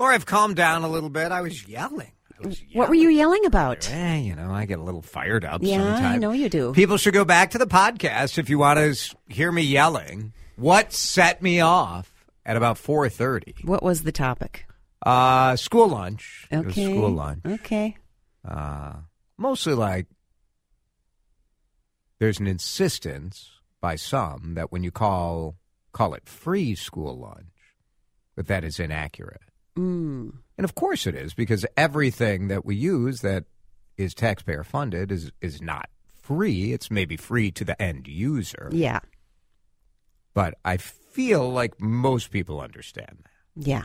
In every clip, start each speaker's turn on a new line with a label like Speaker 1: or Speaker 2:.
Speaker 1: Laura, I've calmed down a little bit. I was yelling. I was
Speaker 2: What were you yelling about?
Speaker 1: Eh, you know, I get a little fired up
Speaker 2: Yeah, I know you do.
Speaker 1: People should go back to the podcast if you want to s- hear me yelling. What set me off at about 4.30?
Speaker 2: What was the topic?
Speaker 1: Uh, school lunch. It was
Speaker 2: Okay.
Speaker 1: school lunch.
Speaker 2: Okay.
Speaker 1: Uh, mostly like there's an insistence by some that when you call call it free school lunch, that that is inaccurate.
Speaker 2: Mm.
Speaker 1: And of course it is, because everything that we use that is taxpayer funded is is not free. It's maybe free to the end user.
Speaker 2: Yeah.
Speaker 1: But I feel like most people understand that.
Speaker 2: Yeah.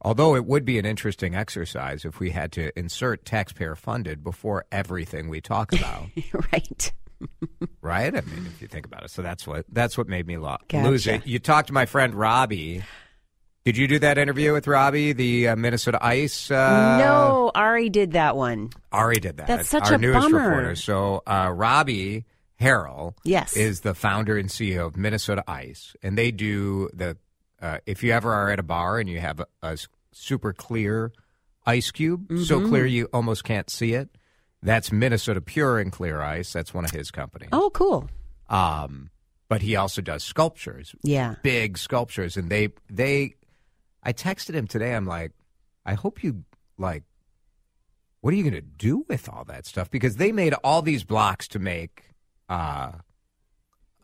Speaker 1: Although it would be an interesting exercise if we had to insert taxpayer funded before everything we talk about.
Speaker 2: right.
Speaker 1: right? I mean, if you think about it. So that's what that's what made me lo-
Speaker 2: Gotcha.
Speaker 1: lose it. You talked to my friend Robbie. Did you do that interview with Robbie, the uh, Minnesota Ice? Uh,
Speaker 2: no, Ari did that one.
Speaker 1: Ari did that.
Speaker 2: That's such
Speaker 1: our
Speaker 2: a
Speaker 1: newest
Speaker 2: bummer.
Speaker 1: reporter. So uh, Robbie Harrell,
Speaker 2: Yes.
Speaker 1: is the founder and CEO of Minnesota Ice, and they do the. Uh, if you ever are at a bar and you have a super clear ice cube, so
Speaker 2: Mm-hmm.
Speaker 1: clear you almost can't see it, that's Minnesota Pure and Clear Ice. That's one of his companies.
Speaker 2: Oh, cool.
Speaker 1: Um, but he also does sculptures,
Speaker 2: Yeah.
Speaker 1: big sculptures, and they they. I texted him today. I'm like, I hope you like. What are you going to do with all that stuff? Because they made all these blocks to make uh,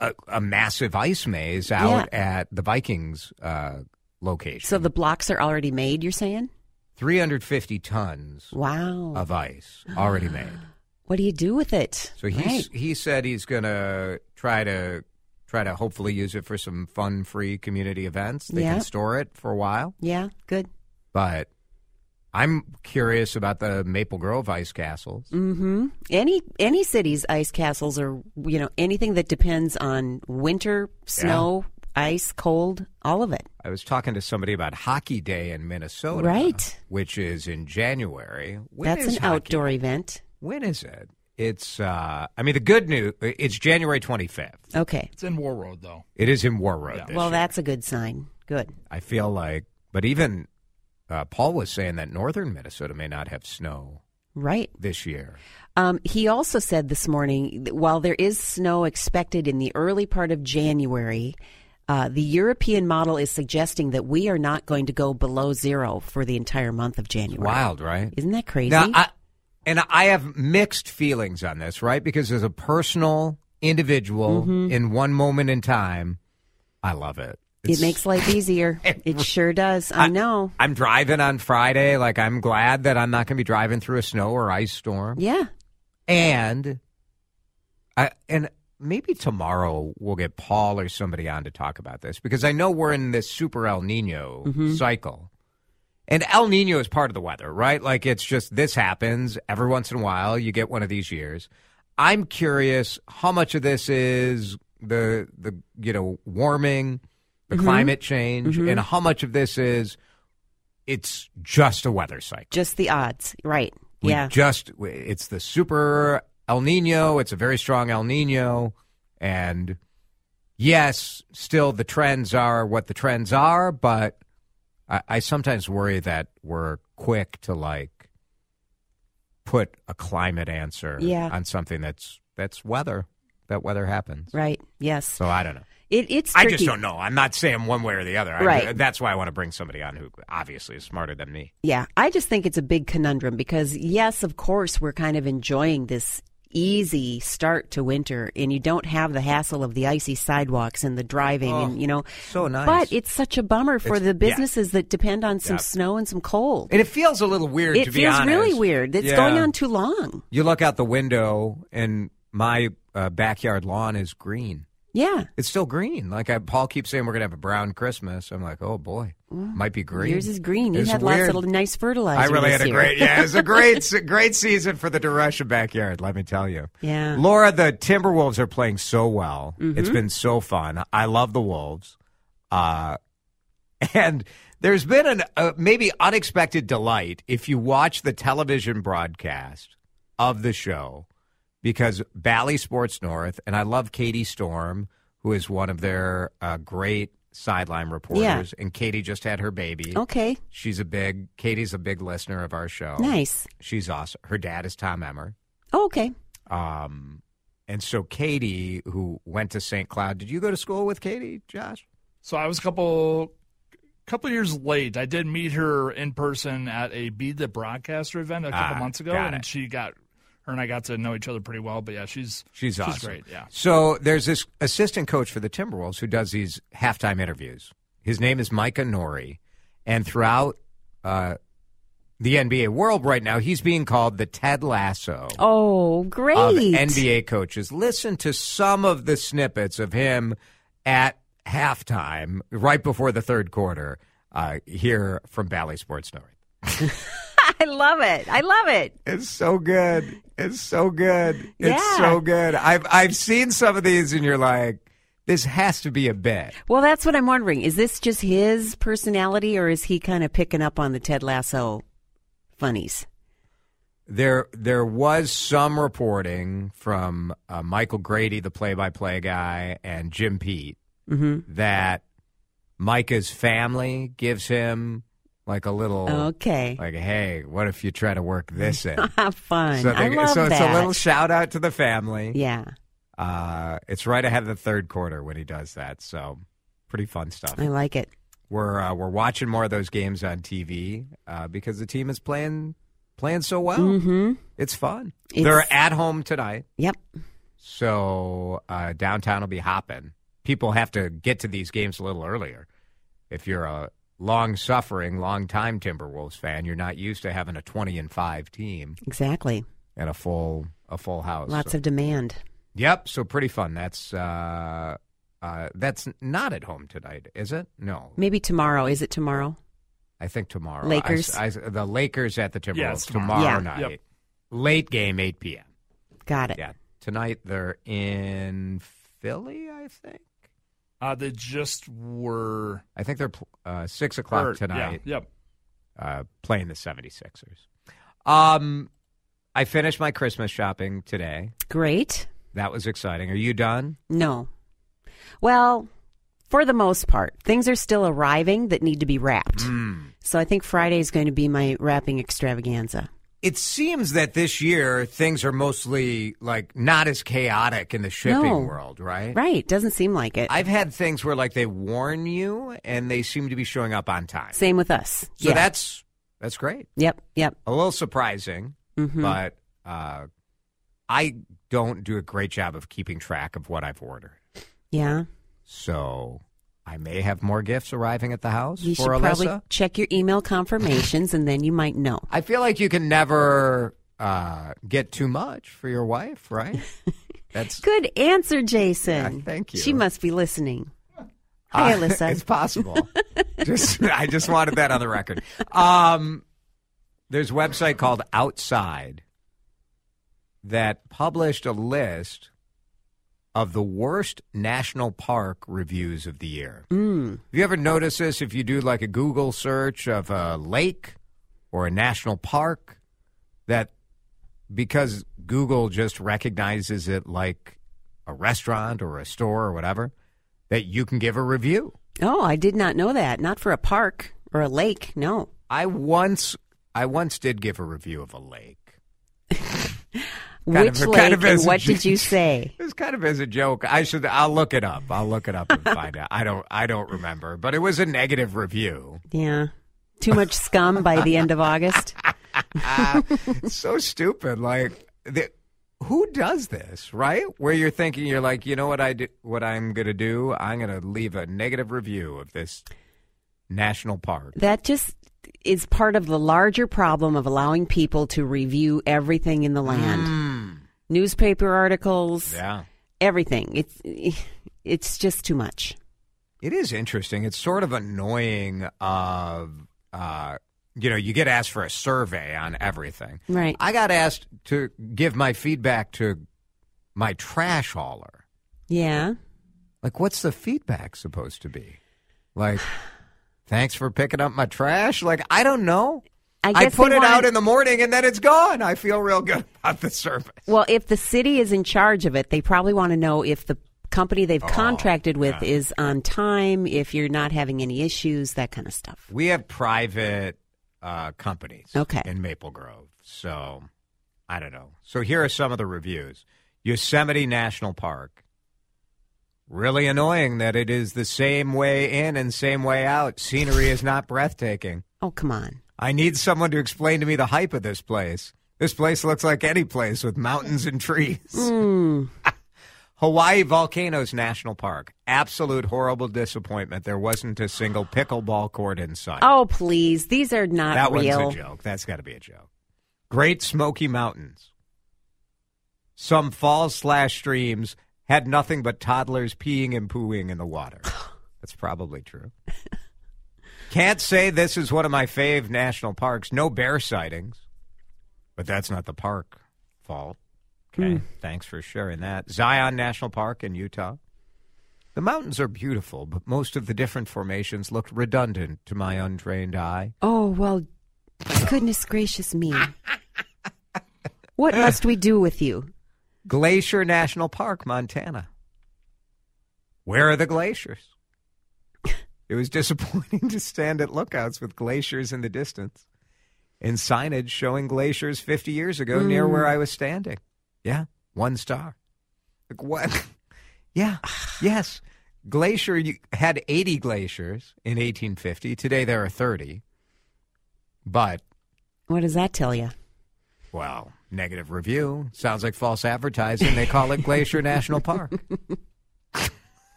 Speaker 1: a, a massive ice maze out at the Vikings uh, location.
Speaker 2: So the blocks are already made, you're saying?
Speaker 1: 350 tons
Speaker 2: Wow.
Speaker 1: of ice already made.
Speaker 2: what do you do with it?
Speaker 1: So he's
Speaker 2: Right.
Speaker 1: he said he's going to try to try to hopefully use it for some fun free community events. They
Speaker 2: Yeah.
Speaker 1: can store it for a while,
Speaker 2: Yeah, good.
Speaker 1: but I'm curious about the Maple Grove ice castles.
Speaker 2: Mm-hmm. Any any city's ice castles or you know anything that depends on winter, snow, ice, cold, all of it.
Speaker 1: I was talking to somebody about Hockey Day in Minnesota,
Speaker 2: Right.
Speaker 1: Which is in January. When
Speaker 2: That's an outdoor
Speaker 1: Day?
Speaker 2: event.
Speaker 1: When is it? It's. uh I mean, the good news. It's January 25th.
Speaker 2: Okay.
Speaker 3: It's in Warroad, though.
Speaker 1: It is in Warroad. this
Speaker 2: Well,
Speaker 1: year.
Speaker 2: that's a good sign. Good.
Speaker 1: I feel like, but even uh, Paul was saying that northern Minnesota may not have snow
Speaker 2: Right.
Speaker 1: this year.
Speaker 2: Um, he also said this morning that while there is snow expected in the early part of January, uh, the European model is suggesting that we are not going to go below zero for the entire month of January.
Speaker 1: Wild, right?
Speaker 2: Isn't that crazy?
Speaker 1: Now, I, and I have mixed feelings on this, right? Because as a personal individual
Speaker 2: Mm-hmm.
Speaker 1: in one moment in time, I love it.
Speaker 2: it makes life easier. it sure does. I, know.
Speaker 1: I'm driving on Friday. Like, I'm glad that I'm not going to be driving through a snow or ice storm.
Speaker 2: Yeah.
Speaker 1: And I and maybe tomorrow we'll get Paul or somebody on to talk about this because I know we're in this super El Nino
Speaker 2: Mm-hmm.
Speaker 1: cycle. And El Nino is part of the weather, right? Like it's just this happens every once in a while. You get one of these years. I'm curious how much of this is the the you know warming, the
Speaker 2: Mm-hmm.
Speaker 1: climate change, and how much of this is it's just a weather cycle.
Speaker 2: Just the odds. Right.
Speaker 1: We
Speaker 2: yeah.
Speaker 1: just it's the super El Nino. It's a very strong El Nino, and yes, still the trends are what the trends are. But I, I sometimes worry that we're quick to like put a climate answer
Speaker 2: Yeah.
Speaker 1: on something that's that's weather. That weather happens.
Speaker 2: right. Yes.
Speaker 1: So I don't know.
Speaker 2: It, it's
Speaker 1: I just don't know. I'm not saying one way or the other. I-
Speaker 2: Right.
Speaker 1: that's why I want to bring somebody on who obviously is smarter than me.
Speaker 2: Yeah, I just think it's a big conundrum because, yes, of course, we're kind of enjoying this easy start to winter and you don't have the hassle of the icy sidewalks and the driving and, you know.
Speaker 1: so nice.
Speaker 2: But it's such a bummer for
Speaker 1: It's-
Speaker 2: the
Speaker 1: yeah.
Speaker 2: businesses that depend on some
Speaker 1: Yeah.
Speaker 2: snow and some cold.
Speaker 1: And it feels a little weird
Speaker 2: It
Speaker 1: to be
Speaker 2: feels
Speaker 1: honest.
Speaker 2: really weird. It's
Speaker 1: Yeah.
Speaker 2: going on too long.
Speaker 1: You look out the window, and my uh, backyard lawn is green.
Speaker 2: Yeah.
Speaker 1: It's still green. Like I, Paul keeps saying, we're gonna have a brown Christmas. I'm like, oh boy, might be green.
Speaker 2: Yours is green. You
Speaker 1: It's
Speaker 2: had
Speaker 1: weird.
Speaker 2: lots of nice fertilizer.
Speaker 1: I really
Speaker 2: this
Speaker 1: had a
Speaker 2: year.
Speaker 1: great, yeah, it was a great, great season for the DeRusha backyard. Let me tell you.
Speaker 2: Yeah.
Speaker 1: Laura, the Timberwolves are playing so well.
Speaker 2: Mm-hmm.
Speaker 1: It's been so fun. I love the Wolves. Uh, and there's been an uh, maybe unexpected delight if you watch the television broadcast of the show because Bally Sports North, and I love Katie Storm, who is one of their uh, great sideline reporters. Yeah. And Katie just had her baby.
Speaker 2: Okay.
Speaker 1: She's a big, Katie's a big listener of our show.
Speaker 2: Nice.
Speaker 1: She's awesome. Her dad is Tom Emmer.
Speaker 2: Oh, okay.
Speaker 1: Um, and so Katie, who went to St. Cloud, did you go to school with Katie, Josh?
Speaker 4: So I was a couple couple years late. I did meet her in person at a Be the Broadcaster event a couple
Speaker 1: Ah,
Speaker 4: months ago, and
Speaker 1: it.
Speaker 4: she got her and I got to know each other pretty well. But yeah, she's
Speaker 1: She's
Speaker 4: she's
Speaker 1: awesome.
Speaker 4: great. Yeah.
Speaker 1: So there's this assistant coach for the Timberwolves who does these halftime interviews. His name is Micah Nori, and throughout uh, the NBA world right now, he's being called the Ted Lasso
Speaker 2: Oh, great.
Speaker 1: of NBA coaches. Listen to some of the snippets of him at halftime, right before the third quarter, uh, here from Bally Sports North.
Speaker 2: I love it. I love it.
Speaker 1: It's so good. It's so good. It's
Speaker 2: Yeah.
Speaker 1: so good. I've I've seen some of these, and you're like, this has to be a bit.
Speaker 2: Well, that's what I'm wondering. Is this just his personality, or is he kind of picking up on the Ted Lasso funnies?
Speaker 1: There there was some reporting from uh, Michael Grady, the play-by-play guy, and Jim Pete
Speaker 2: Mm-hmm.
Speaker 1: that Micah's family gives him like a little
Speaker 2: Okay.
Speaker 1: like, hey, what if you try to work this in?
Speaker 2: Have fun.
Speaker 1: so
Speaker 2: I
Speaker 1: they-
Speaker 2: love
Speaker 1: so
Speaker 2: that.
Speaker 1: it's a little shout out to the family.
Speaker 2: yeah,
Speaker 1: Uh, it's right ahead of the third quarter when he does that. So pretty fun stuff.
Speaker 2: I like it.
Speaker 1: We're uh, we're watching more of those games on TV uh, because the team is playing playing so well.
Speaker 2: Mm-hmm.
Speaker 1: It's fun.
Speaker 2: It's-
Speaker 1: They're at home tonight,
Speaker 2: Yep.
Speaker 1: so uh, downtown will be hopping. People have to get to these games a little earlier. If you're a long suffering, long time Timberwolves fan, you're not used to having a twenty and five team
Speaker 2: Exactly.
Speaker 1: and a full a full house.
Speaker 2: Lots
Speaker 1: So-
Speaker 2: of demand.
Speaker 1: Yep, so pretty fun. That's uh, uh, that's not at home tonight, is it? No,
Speaker 2: Maybe tomorrow. Is it tomorrow?
Speaker 1: I think tomorrow.
Speaker 2: Lakers?
Speaker 1: I, I, the Lakers at the Timberwolves
Speaker 4: Yeah,
Speaker 1: tomorrow,
Speaker 4: tomorrow.
Speaker 2: Yeah.
Speaker 1: night.
Speaker 4: Yep.
Speaker 1: Late game, 8 p.m.
Speaker 2: Got it.
Speaker 1: Yeah. Tonight they're in Philly, I think.
Speaker 4: Uh, they just were
Speaker 1: I think they're uh, 6 o'clock
Speaker 4: or-
Speaker 1: tonight
Speaker 4: Yeah, yep.
Speaker 1: uh, playing the 76ers. Um, I finished my Christmas shopping today.
Speaker 2: Great.
Speaker 1: That was exciting. Are you done?
Speaker 2: No. Well, for the most part, things are still arriving that need to be wrapped. So I think Friday is going to be my wrapping extravaganza.
Speaker 1: It seems that this year things are mostly like not as chaotic in the shipping
Speaker 2: No.
Speaker 1: world, right?
Speaker 2: Right. Doesn't seem like it.
Speaker 1: I've had things where like they warn you and they seem to be showing up on time.
Speaker 2: Same with us.
Speaker 1: So
Speaker 2: yeah.
Speaker 1: that's that's great.
Speaker 2: Yep. Yep.
Speaker 1: A little surprising,
Speaker 2: hmm
Speaker 1: but uh, I don't do a great job of keeping track of what I've ordered.
Speaker 2: Yeah.
Speaker 1: So I may have more gifts arriving at the house
Speaker 2: You
Speaker 1: for
Speaker 2: should
Speaker 1: Alyssa.
Speaker 2: probably check your email confirmations and then you might know.
Speaker 1: I feel like you can never uh, get too much for your wife, right? That's
Speaker 2: Good answer, Jason.
Speaker 1: Yeah, thank you.
Speaker 2: She must be listening. Hi,
Speaker 1: Uh,
Speaker 2: Alyssa.
Speaker 1: It's possible. just I just wanted that on the record. Um, there's a website called Outside that published a list of the worst national park reviews of the year.
Speaker 2: Mm.
Speaker 1: Have you ever noticed this? If you do like a Google search of a lake or a national park, that because Google just recognizes it like a restaurant or a store or whatever, that you can give a review.
Speaker 2: Oh, I did not know that. Not for a park or a lake. No.
Speaker 1: I once I once did give a review of a lake.
Speaker 2: Which
Speaker 1: of-
Speaker 2: lake
Speaker 1: kind of
Speaker 2: and what did you say?
Speaker 1: It was kind of as a joke. I should I'll look it up. I'll look it up and find out. I don't I don't remember, but it was a negative review.
Speaker 2: Yeah. Too much scum by the end of August.
Speaker 1: It's so stupid. Like the, who does this, right? Where you're thinking you're like, you know what I do, what I'm going to do? I'm going to leave a negative review of this national park.
Speaker 2: That just is part of the larger problem of allowing people to review everything in the land. Mm. Newspaper articles,
Speaker 1: Yeah.
Speaker 2: everything. It's it's just too much.
Speaker 1: It is interesting. It's sort of annoying. Of uh, you know, you get asked for a survey on everything.
Speaker 2: Right.
Speaker 1: I got asked to give my feedback to my trash hauler.
Speaker 2: Yeah.
Speaker 1: Like, what's the feedback supposed to be? Like, thanks for picking up my trash. Like, I don't know.
Speaker 2: I
Speaker 1: I, put it out in the morning and then it's gone. I feel real good about the service.
Speaker 2: Well, if the city is in charge of it, they probably want to know if the company
Speaker 1: Oh,
Speaker 2: they've contracted with is on time, if you're not having any issues, that kind of stuff.
Speaker 1: We have private uh, companies
Speaker 2: Okay.
Speaker 1: in Maple Grove. So I don't know. So here are some of the reviews Yosemite National Park. Really annoying that it is the same way in and same way out. Scenery is not breathtaking.
Speaker 2: Oh, come on.
Speaker 1: I need someone to explain to me the hype of this place. This place looks like any place with mountains and trees. Hmm. Hawaii Volcanoes National Park. Absolute horrible disappointment. There wasn't a single pickleball court in sight.
Speaker 2: Oh, please. These are not
Speaker 1: that
Speaker 2: real.
Speaker 1: one's a joke. That's got to be a joke. Great Smoky Mountains. Some falls slash streams had nothing but toddlers peeing and pooing in the water. That's probably true. Can't say this is one of my fave national parks. No bear sightings, but that's not the park fault. Okay, hmm. thanks for sharing that. Zion National Park in Utah. The mountains are beautiful, but most of the different formations looked redundant to my untrained eye.
Speaker 2: Oh, well, goodness gracious me. What must we do with you?
Speaker 1: Glacier National Park, Montana. Where are the glaciers? It was disappointing to stand at lookouts with glaciers in the distance and signage showing glaciers 50 years ago near where mm. I was standing. Yeah, one star. Like what? yeah, yes. Glacier you, had 80 glaciers in 1850. Today there are 30. But
Speaker 2: What does that tell you?
Speaker 1: Well, negative review. Sounds like false advertising. They call it Glacier National Park.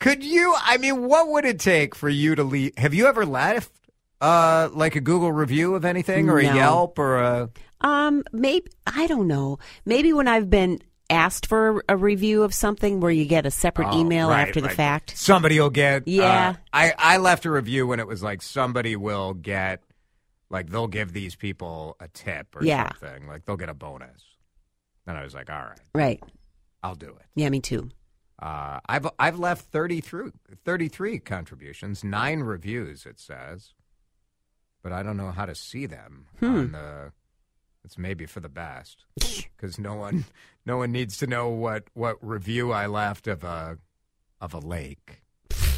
Speaker 1: Could you? I mean, what would it take for you to leave? Have you ever left uh, like a Google review of anything, or a Yelp, or a?
Speaker 2: Um, maybe I don't know. Maybe when I've been asked for a review of something where you get a separate
Speaker 1: Oh,
Speaker 2: email
Speaker 1: right,
Speaker 2: after the fact.
Speaker 1: Somebody will get.
Speaker 2: Yeah.
Speaker 1: uh, I I left a review when it was like somebody will get, like they'll give these people a tip or
Speaker 2: Yeah.
Speaker 1: something. Like they'll get a bonus. And I was like, all right,
Speaker 2: Right.
Speaker 1: I'll do it.
Speaker 2: Yeah, me too.
Speaker 1: Uh, I've I've left 33, 33 contributions, nine reviews. It says, but I don't know how to see them on the. It's maybe for the best because no one no one needs to know what what review I left of a of a lake.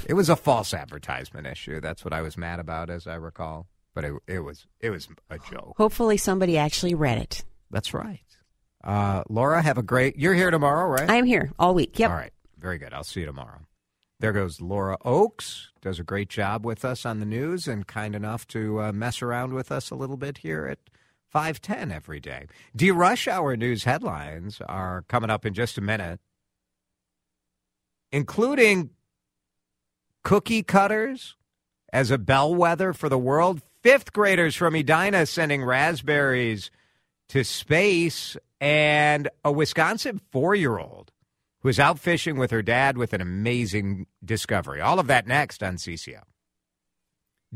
Speaker 1: It was a false advertisement issue. That's what I was mad about, as I recall. But it it was it was a joke.
Speaker 2: Hopefully somebody actually read it.
Speaker 1: That's right. Uh, Laura, have a great. You're here tomorrow, right?
Speaker 2: I am here all week. Yep.
Speaker 1: All right. Very good. I'll see you tomorrow. There goes Laura Oakes. Does a great job with us on the news and kind enough to uh, mess around with us a little bit here at 510 every day. DeRush Hour news headlines are coming up in just a minute, including cookie cutters as a bellwether for the world. Fifth graders from Edina sending raspberries to space, and a Wisconsin four year old who was out fishing with her dad with an amazing discovery. All of that next on CCO.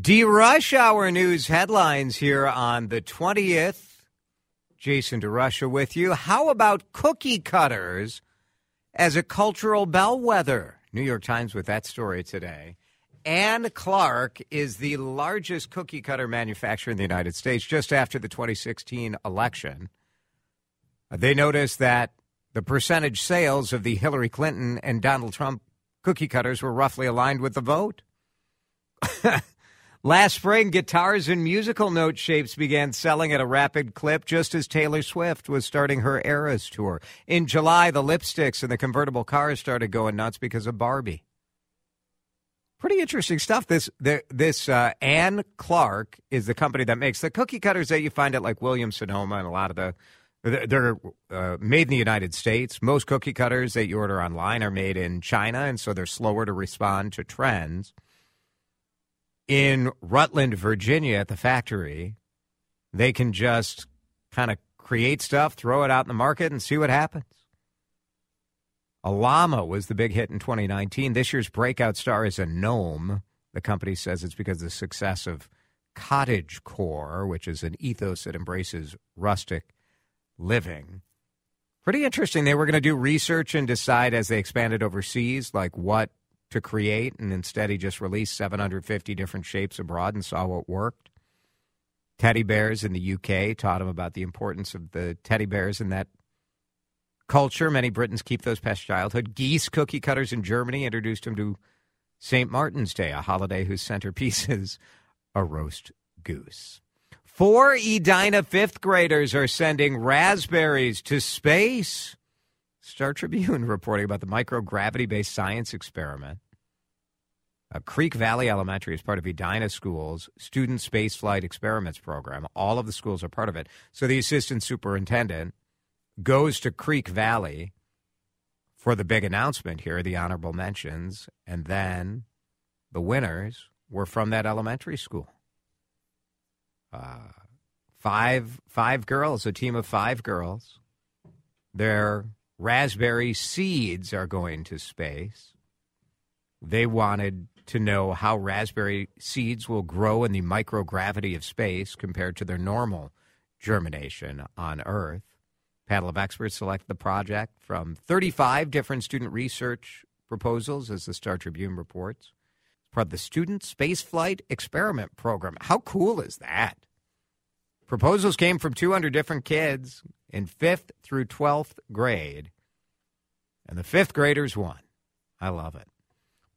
Speaker 1: DeRush Hour news headlines here on the 20th. Jason DeRusha with you. How about cookie cutters as a cultural bellwether? New York Times with that story today. Ann Clark is the largest cookie cutter manufacturer in the United States just after the 2016 election. Uh, They noticed that the percentage sales of the Hillary Clinton and Donald Trump cookie cutters were roughly aligned with the vote. Last spring, guitars and musical note shapes began selling at a rapid clip just as Taylor Swift was starting her Eras tour. In July, the lipsticks and the convertible cars started going nuts because of Barbie. Pretty interesting stuff. This this uh, Ann Clark is the company that makes the cookie cutters that you find at like Williams Sonoma and a lot of the they're uh, made in the United States. Most cookie cutters that you order online are made in China, and so they're slower to respond to trends. In Rutland, Virginia, at the factory, they can just kind of create stuff, throw it out in the market, and see what happens. A llama was the big hit in 2019. This year's breakout star is a gnome. The company says it's because of the success of cottage core, which is an ethos that embraces rustic living. Pretty interesting. They were going to do research and decide as they expanded overseas, like what to create, and instead he just released 750 different shapes abroad and saw what worked. Teddy bears in the UK taught him about the importance of the teddy bears in that culture. Many Britons keep those past childhood. Geese cookie cutters in Germany introduced him to St. Martin's Day, a holiday whose centerpiece is a roast goose. Four Edina fifth graders are sending raspberries to space. Star Tribune reporting about the microgravity based science experiment. A Creek Valley Elementary is part of Edina School's Student Spaceflight Experiments program. All of the schools are part of it. So the assistant superintendent goes to Creek Valley for the big announcement here, the honorable mentions, and then the winners were from that elementary school. Uh, five five girls, a team of five girls. Their raspberry seeds are going to space. They wanted to know how raspberry seeds will grow in the microgravity of space compared to their normal germination on Earth. Panel of experts select the project from 35 different student research proposals, as the Star Tribune reports. Of the Student Spaceflight Experiment Program. How cool is that? Proposals came from 200 different kids in 5th through 12th grade, and the fifth graders won. I love it.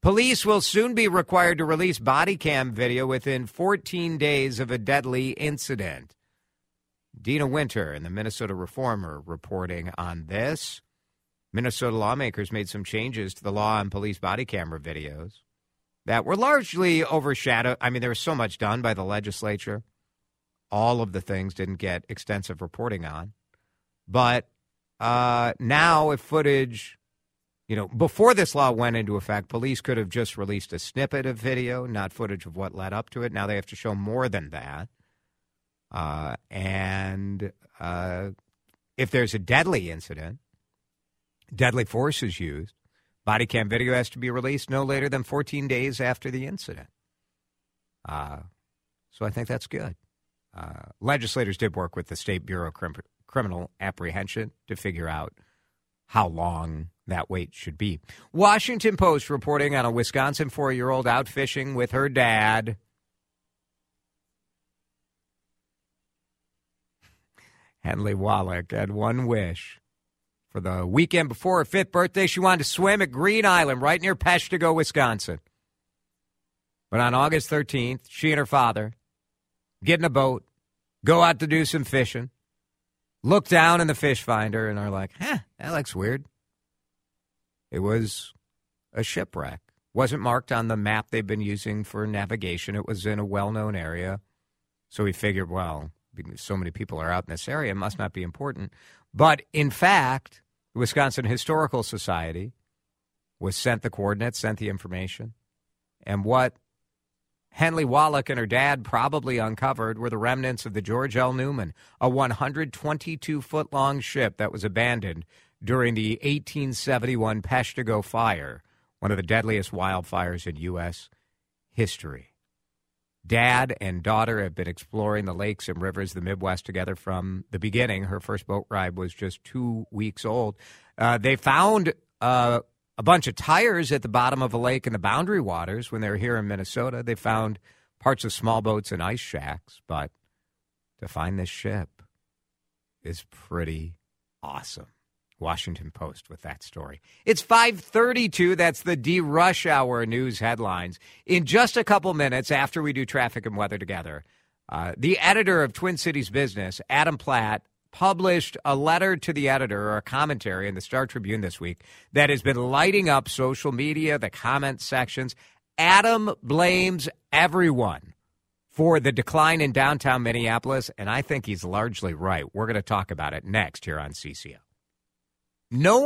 Speaker 1: Police will soon be required to release body cam video within 14 days of a deadly incident. Deena Winter in the Minnesota Reformer reporting on this. Minnesota lawmakers made some changes to the law on police body camera videos that were largely overshadowed. I mean, there was so much done by the legislature. All of the things didn't get extensive reporting on. But uh, now, if footage you know, before this law went into effect, police could have just released a snippet of video, not footage of what led up to it. Now they have to show more than that. Uh, and uh, if there's a deadly incident, deadly force is used, body cam video has to be released no later than 14 days after the incident. Uh, so I think that's good. Uh, legislators did work with the State Bureau of Crim- Criminal Apprehension to figure out how long that wait should be. Washington Post reporting on a Wisconsin four year old out fishing with her dad. Henley Wallach had one wish. For the weekend before her fifth birthday, she wanted to swim at Green Island right near Peshtigo, Wisconsin. But on August 13th, she and her father get in a boat, go out to do some fishing, look down in the fish finder, and are like, huh, that looks weird. It was a shipwreck. Wasn't marked on the map they've been using for navigation. It was in a well known area. So we figured, well, so many people are out in this area, it must not be important. But in fact, the Wisconsin Historical Society was sent the coordinates, sent the information. And what Henley Wallach and her dad probably uncovered were the remnants of the George L. Newman, a 122 foot long ship that was abandoned during the 1871 Peshtigo fire, one of the deadliest wildfires in U.S. history. Dad and daughter have been exploring the lakes and rivers of the Midwest together from the beginning. Her first boat ride was just two weeks old. Uh, they found uh, a bunch of tires at the bottom of a lake in the boundary waters when they were here in Minnesota. They found parts of small boats and ice shacks, but to find this ship is pretty awesome. Washington Post with that story. It's 532. That's the DeRush Hour news headlines. In just a couple minutes after we do traffic and weather together, uh, the editor of Twin Cities Business, Adam Platt, published a letter to the editor or a commentary in the Star Tribune this week that has been lighting up social media, the comment sections. Adam blames everyone for the decline in downtown Minneapolis, and I think he's largely right. We're going to talk about it next here on CCO. No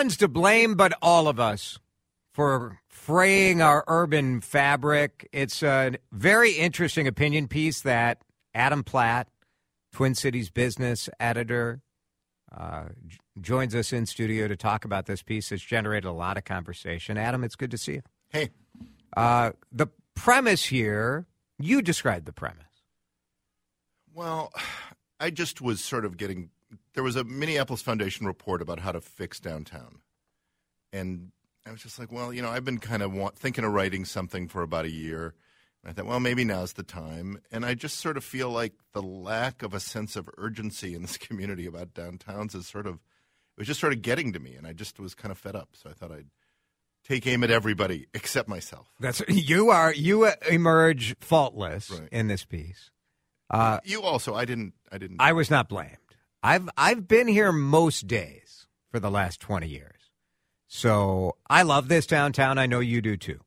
Speaker 1: one's to blame but all of us for fraying our urban fabric. It's a very interesting opinion piece that Adam Platt, Twin Cities business editor, uh, joins us in studio to talk about this piece. It's generated a lot of conversation. Adam, it's good to see you.
Speaker 5: Hey.
Speaker 1: Uh, the premise here, you described the premise.
Speaker 5: Well, I just was sort of getting there was a Minneapolis Foundation report about how to fix downtown, and I was just like, well, you know, I've been kind of want, thinking of writing something for about a year. And I thought, well, maybe now's the time. And I just sort of feel like the lack of a sense of urgency in this community about downtowns is sort of, it was just sort of getting to me. And I just was kind of fed up. So I thought I'd take aim at everybody except myself.
Speaker 1: That's you are you emerge faultless
Speaker 5: Right.
Speaker 1: in this piece. Uh,
Speaker 5: you also, I didn't, I didn't.
Speaker 1: I was not blamed. I've I've been here most days for the last 20 years. So I love this downtown. I know you do too.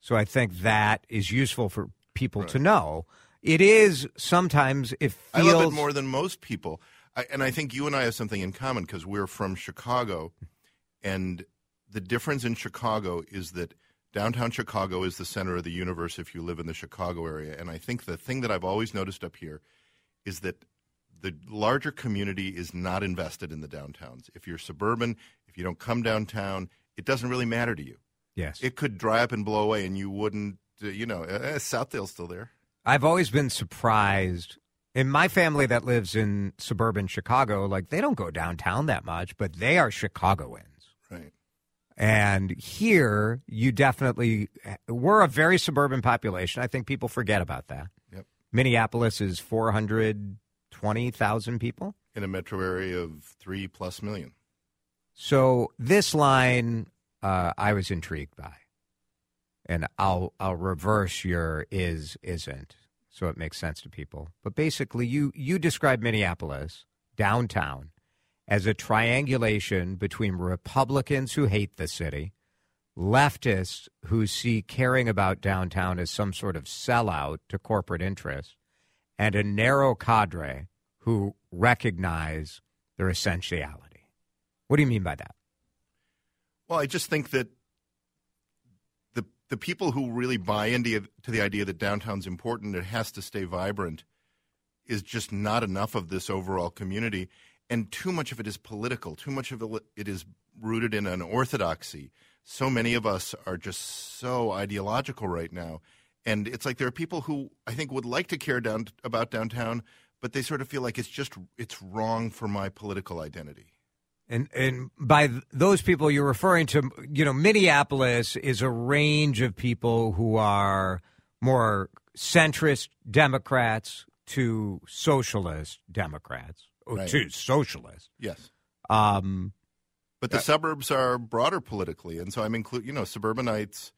Speaker 1: So I think that is useful for people to know. It is sometimes it
Speaker 5: I
Speaker 1: feels
Speaker 5: love it more than most people. I, and I think you and I have something in common because we're from Chicago. And the difference in Chicago is that downtown Chicago is the center of the universe if you live in the Chicago area. And I think the thing that I've always noticed up here is that the larger community is not invested in the downtowns. If you're suburban, if you don't come downtown, it doesn't really matter to you.
Speaker 1: yes.
Speaker 5: It could dry up and blow away, and you wouldn't, uh, you know, uh, Southdale's still there.
Speaker 1: I've always been surprised in my family that lives in suburban Chicago, like they don't go downtown that much, but they are Chicagoans.
Speaker 5: Right.
Speaker 1: And here, you definitely, we're a very suburban population. I think people forget about that.
Speaker 5: Yep.
Speaker 1: Minneapolis is 420,000 people.
Speaker 5: In a metro area of three plus million.
Speaker 1: So this line, uh, I was intrigued by, and I'll I'll reverse your is isn't, so it makes sense to people. But basically, you you describe Minneapolis downtown as a triangulation between Republicans who hate the city, leftists who see caring about downtown as some sort of sellout to corporate interests, and a narrow cadre who recognize their essentiality. What do you mean by that?
Speaker 5: Well, I just think that the the people who really buy into to the idea that downtown's important, it has to stay vibrant, is just not enough of this overall community, and too much of it is political. Too much of it it is rooted in an orthodoxy. So many of us are just so ideological right now, and it's like there are people who I think would like to care down about downtown, but they sort of feel like it's just it's wrong for my political identity.
Speaker 1: And and by th- those people you're referring to, you know, Minneapolis is a range of people who are more centrist Democrats to socialist Democrats, or
Speaker 5: Right.
Speaker 1: to socialists.
Speaker 5: Yes.
Speaker 1: Um,
Speaker 5: But the suburbs are broader politically, and so I'm include. You know, suburbanites.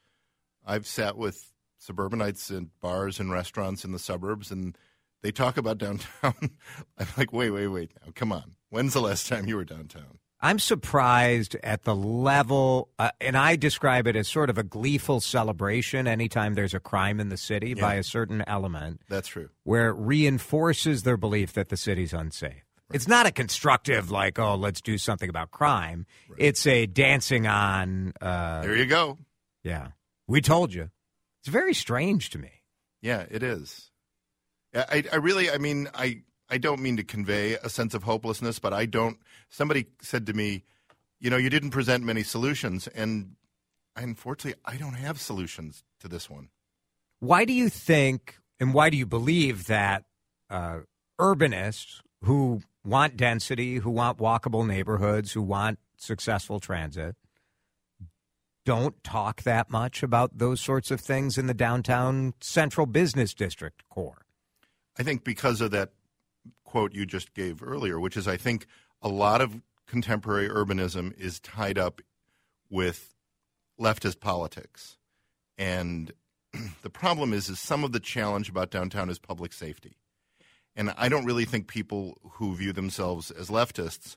Speaker 5: I've sat with suburbanites in bars and restaurants in the suburbs, and they talk about downtown. I'm like, wait, wait, wait. Now, come on. When's the last time you were downtown?
Speaker 1: I'm surprised at the level, uh, and I describe it as sort of a gleeful celebration anytime there's a crime in the city
Speaker 5: Yeah.
Speaker 1: by a certain element.
Speaker 5: That's true.
Speaker 1: where it reinforces their belief that the city's unsafe. It's not a constructive, like, oh, let's do something about crime. It's a dancing on, uh,
Speaker 5: There you go.
Speaker 1: yeah, we told you. It's very strange to me.
Speaker 5: Yeah, it is. I, I- really, I mean, I, I don't mean to convey a sense of hopelessness, but I don't. Somebody said to me, you know, you didn't present many solutions, and unfortunately, I don't have solutions to this one.
Speaker 1: Why do you think, and why do you believe that uh, urbanists who want density, who want walkable neighborhoods, who want successful transit, don't talk that much about those sorts of things in the downtown central business district core?
Speaker 5: I think because of that quote you just gave earlier, which is I think a lot of contemporary urbanism is tied up with leftist politics. And the problem is, is some of the challenge about downtown is public safety. And I don't really think people who view themselves as leftists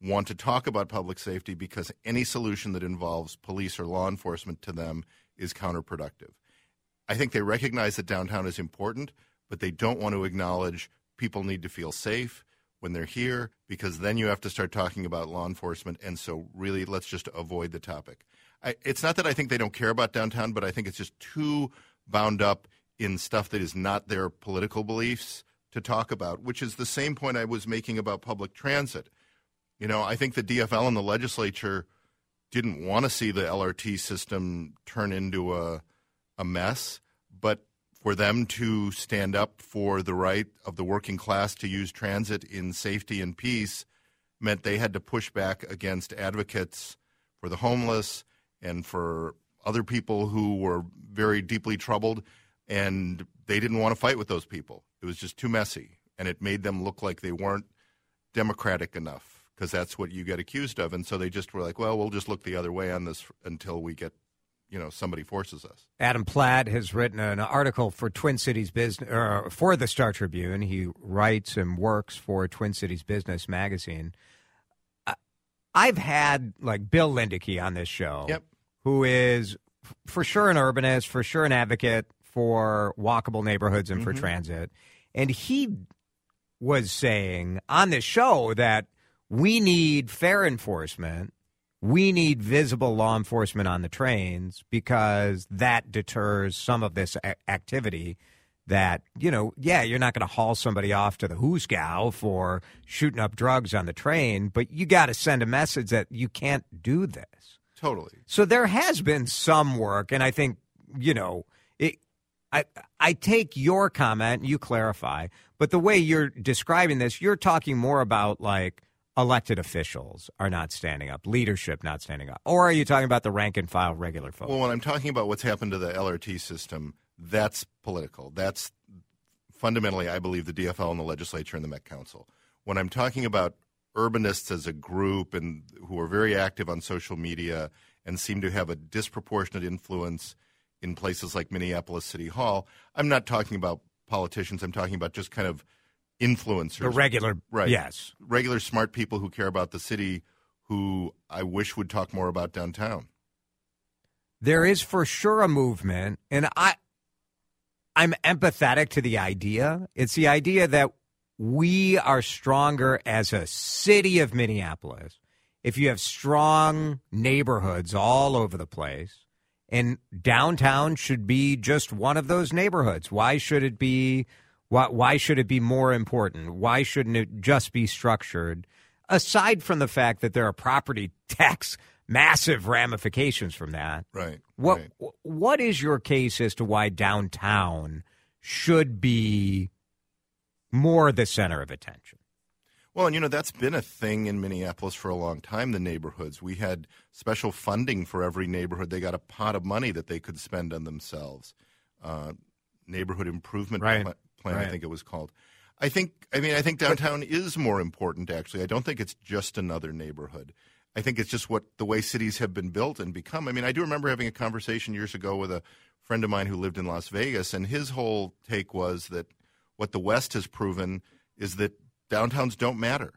Speaker 5: want to talk about public safety because any solution that involves police or law enforcement to them is counterproductive. I think they recognize that downtown is important, but they don't want to acknowledge people need to feel safe when they're here because then you have to start talking about law enforcement. And so, really, let's just avoid the topic. I, it's not that I think they don't care about downtown, but I think it's just too bound up in stuff that is not their political beliefs to talk about, which is the same point I was making about public transit. You know, I think the DFL and the legislature didn't want to see the LRT system turn into a a mess, but for them to stand up for the right of the working class to use transit in safety and peace meant they had to push back against advocates for the homeless and for other people who were very deeply troubled and they didn't want to fight with those people. It was just too messy and it made them look like they weren't democratic enough because that's what you get accused of and so they just were like, well, we'll just look the other way on this until we get you know somebody forces us.
Speaker 1: Adam Platt has written an article for Twin Cities Business uh, for the Star Tribune. He writes and works for Twin Cities Business magazine. I've had like Bill Lindeke on this show,
Speaker 5: yep.
Speaker 1: who is for sure an urbanist, for sure an advocate for walkable neighborhoods and mm-hmm. for transit, and he was saying on this show that we need fair enforcement we need visible law enforcement on the trains because that deters some of this a- activity that you know yeah you're not going to haul somebody off to the who's hoosgow for shooting up drugs on the train but you got to send a message that you can't do this.
Speaker 5: Totally.
Speaker 1: So there has been some work and i think you know it, I, I take your comment you clarify but the way you're describing this you're talking more about like elected officials are not standing up, leadership not standing up? Or are you talking about the rank and file regular folks?
Speaker 5: Well, when I'm talking about what's happened to the LRT system, that's political. That's fundamentally, I believe, the DFL and the legislature and the Met Council. When I'm talking about urbanists as a group and who are very active on social media and seem to have a disproportionate influence in places like Minneapolis City Hall, I'm not talking about politicians. I'm talking about just kind of influencers.
Speaker 1: The regular,
Speaker 5: right?
Speaker 1: Yes,
Speaker 5: regular smart people who care about the city, who I wish would talk more about downtown.
Speaker 1: There is for sure a movement, and I, I'm empathetic to the idea. It's the idea that we are stronger as a city of Minneapolis if you have strong neighborhoods all over the place. And downtown should be just one of those neighborhoods. Why should it be why, why should it be more important? Why shouldn't it just be structured? Aside from the fact that there are property tax massive ramifications from that.
Speaker 5: Right.
Speaker 1: What
Speaker 5: right.
Speaker 1: what is your case as to why downtown should be more the center of attention?
Speaker 5: Well, and you know that's been a thing in Minneapolis for a long time. The neighborhoods we had special funding for every neighborhood. They got a pot of money that they could spend on themselves. Uh, neighborhood improvement
Speaker 1: right
Speaker 5: plan, right. I think it was called. I think, I mean, I think downtown is more important, actually. I don't think it's just another neighborhood. I think it's just what the way cities have been built and become. I mean, I do remember having a conversation years ago with a friend of mine who lived in Las Vegas, and his whole take was that what the West has proven is that downtowns don't matter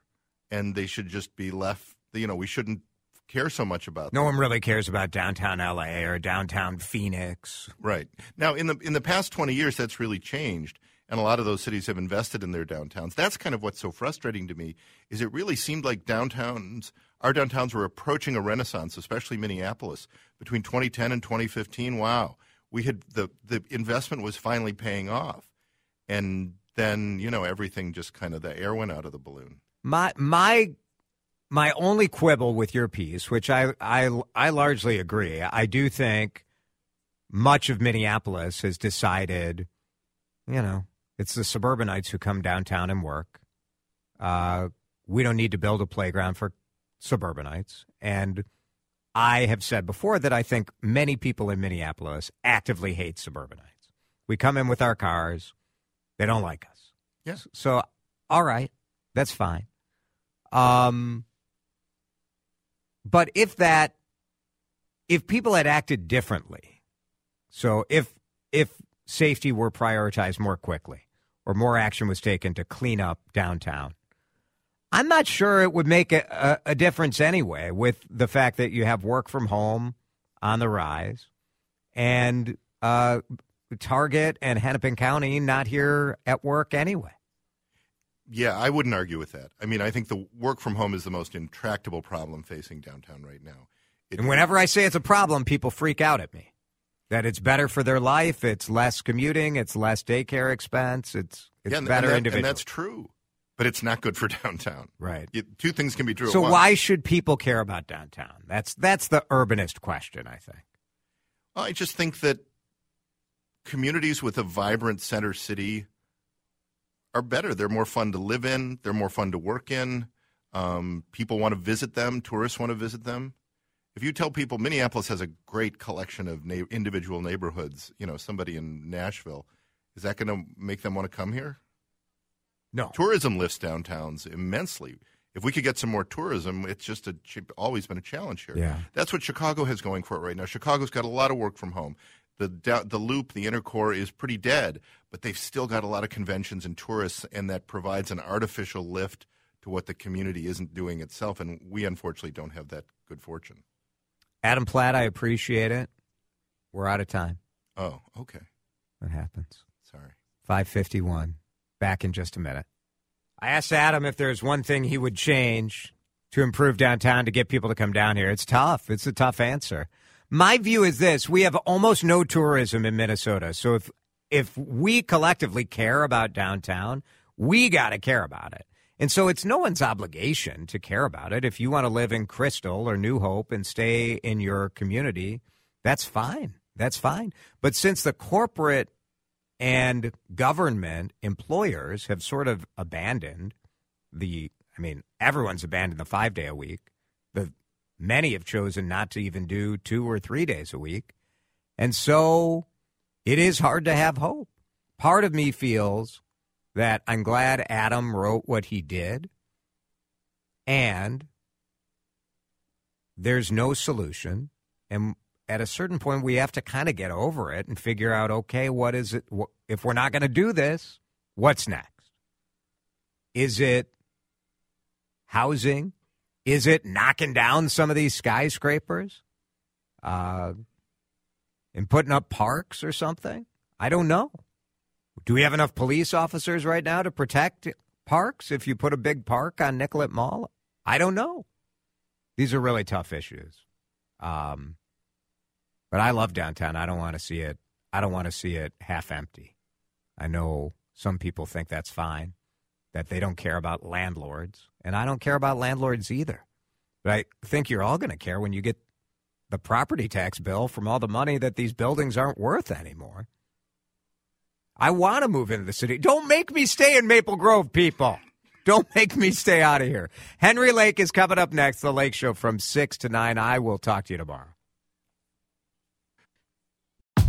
Speaker 5: and they should just be left, you know, we shouldn't care so much about.
Speaker 1: No
Speaker 5: them.
Speaker 1: one really cares about downtown LA or downtown Phoenix.
Speaker 5: Right. Now in the in the past 20 years that's really changed and a lot of those cities have invested in their downtowns. That's kind of what's so frustrating to me is it really seemed like downtowns our downtowns were approaching a renaissance, especially Minneapolis between 2010 and 2015. Wow, we had the the investment was finally paying off, and then you know everything just kind of the air went out of the balloon.
Speaker 1: My my my only quibble with your piece, which I I I largely agree. I do think much of Minneapolis has decided, you know, it's the suburbanites who come downtown and work. Uh, we don't need to build a playground for suburbanites. And I have said before that I think many people in Minneapolis actively hate suburbanites. We come in with our cars, they don't like us.
Speaker 5: Yeah.
Speaker 1: So, all right, that's fine. Um, but if that, if people had acted differently, so if if safety were prioritized more quickly or more action was taken to clean up downtown, I'm not sure it would make a, a, a difference anyway. With the fact that you have work from home on the rise, and uh, Target and Hennepin County not here at work anyway.
Speaker 5: Yeah, I wouldn't argue with that. I mean, I think the work from home is the most intractable problem facing downtown right now.
Speaker 1: It, and whenever I say it's a problem, people freak out at me. That it's better for their life, it's less commuting, it's less daycare expense, it's it's
Speaker 5: yeah, and,
Speaker 1: better
Speaker 5: and that,
Speaker 1: individual.
Speaker 5: And that's true, but it's not good for downtown.
Speaker 1: Right.
Speaker 5: It, two things can be true.
Speaker 1: So why should people care about downtown? That's that's the urbanist question, I think.
Speaker 5: I just think that communities with a vibrant center city are better. They're more fun to live in. They're more fun to work in. Um, people want to visit them. Tourists want to visit them. If you tell people Minneapolis has a great collection of na- individual neighborhoods, you know, somebody in Nashville, is that going to make them want to come here?
Speaker 1: No.
Speaker 5: Tourism lifts downtowns immensely. If we could get some more tourism, it's just a, always been a challenge here.
Speaker 1: Yeah.
Speaker 5: That's what Chicago has going for it right now. Chicago's got a lot of work from home the the loop, the inner core is pretty dead, but they've still got a lot of conventions and tourists, and that provides an artificial lift to what the community isn't doing itself. And we unfortunately don't have that good fortune.
Speaker 1: Adam Platt, I appreciate it. We're out of time.
Speaker 5: Oh, okay.
Speaker 1: What happens?
Speaker 5: Sorry.
Speaker 1: Five fifty one. Back in just a minute. I asked Adam if there's one thing he would change to improve downtown to get people to come down here. It's tough. It's a tough answer. My view is this: we have almost no tourism in Minnesota. So if if we collectively care about downtown, we got to care about it. And so it's no one's obligation to care about it. If you want to live in Crystal or New Hope and stay in your community, that's fine. That's fine. But since the corporate and government employers have sort of abandoned the, I mean, everyone's abandoned the five day a week. The Many have chosen not to even do two or three days a week. And so it is hard to have hope. Part of me feels that I'm glad Adam wrote what he did. And there's no solution. And at a certain point, we have to kind of get over it and figure out okay, what is it? If we're not going to do this, what's next? Is it housing? Is it knocking down some of these skyscrapers uh, and putting up parks or something? I don't know. Do we have enough police officers right now to protect parks if you put a big park on Nicollet Mall? I don't know. These are really tough issues. Um, but I love downtown. I don't want to see it. I don't want to see it half empty. I know some people think that's fine that they don't care about landlords, and I don't care about landlords either. But I think you're all going to care when you get the property tax bill from all the money that these buildings aren't worth anymore. I want to move into the city. Don't make me stay in Maple Grove, people. Don't make me stay out of here. Henry Lake is coming up next, the Lake Show from 6 to 9. I will talk to you tomorrow.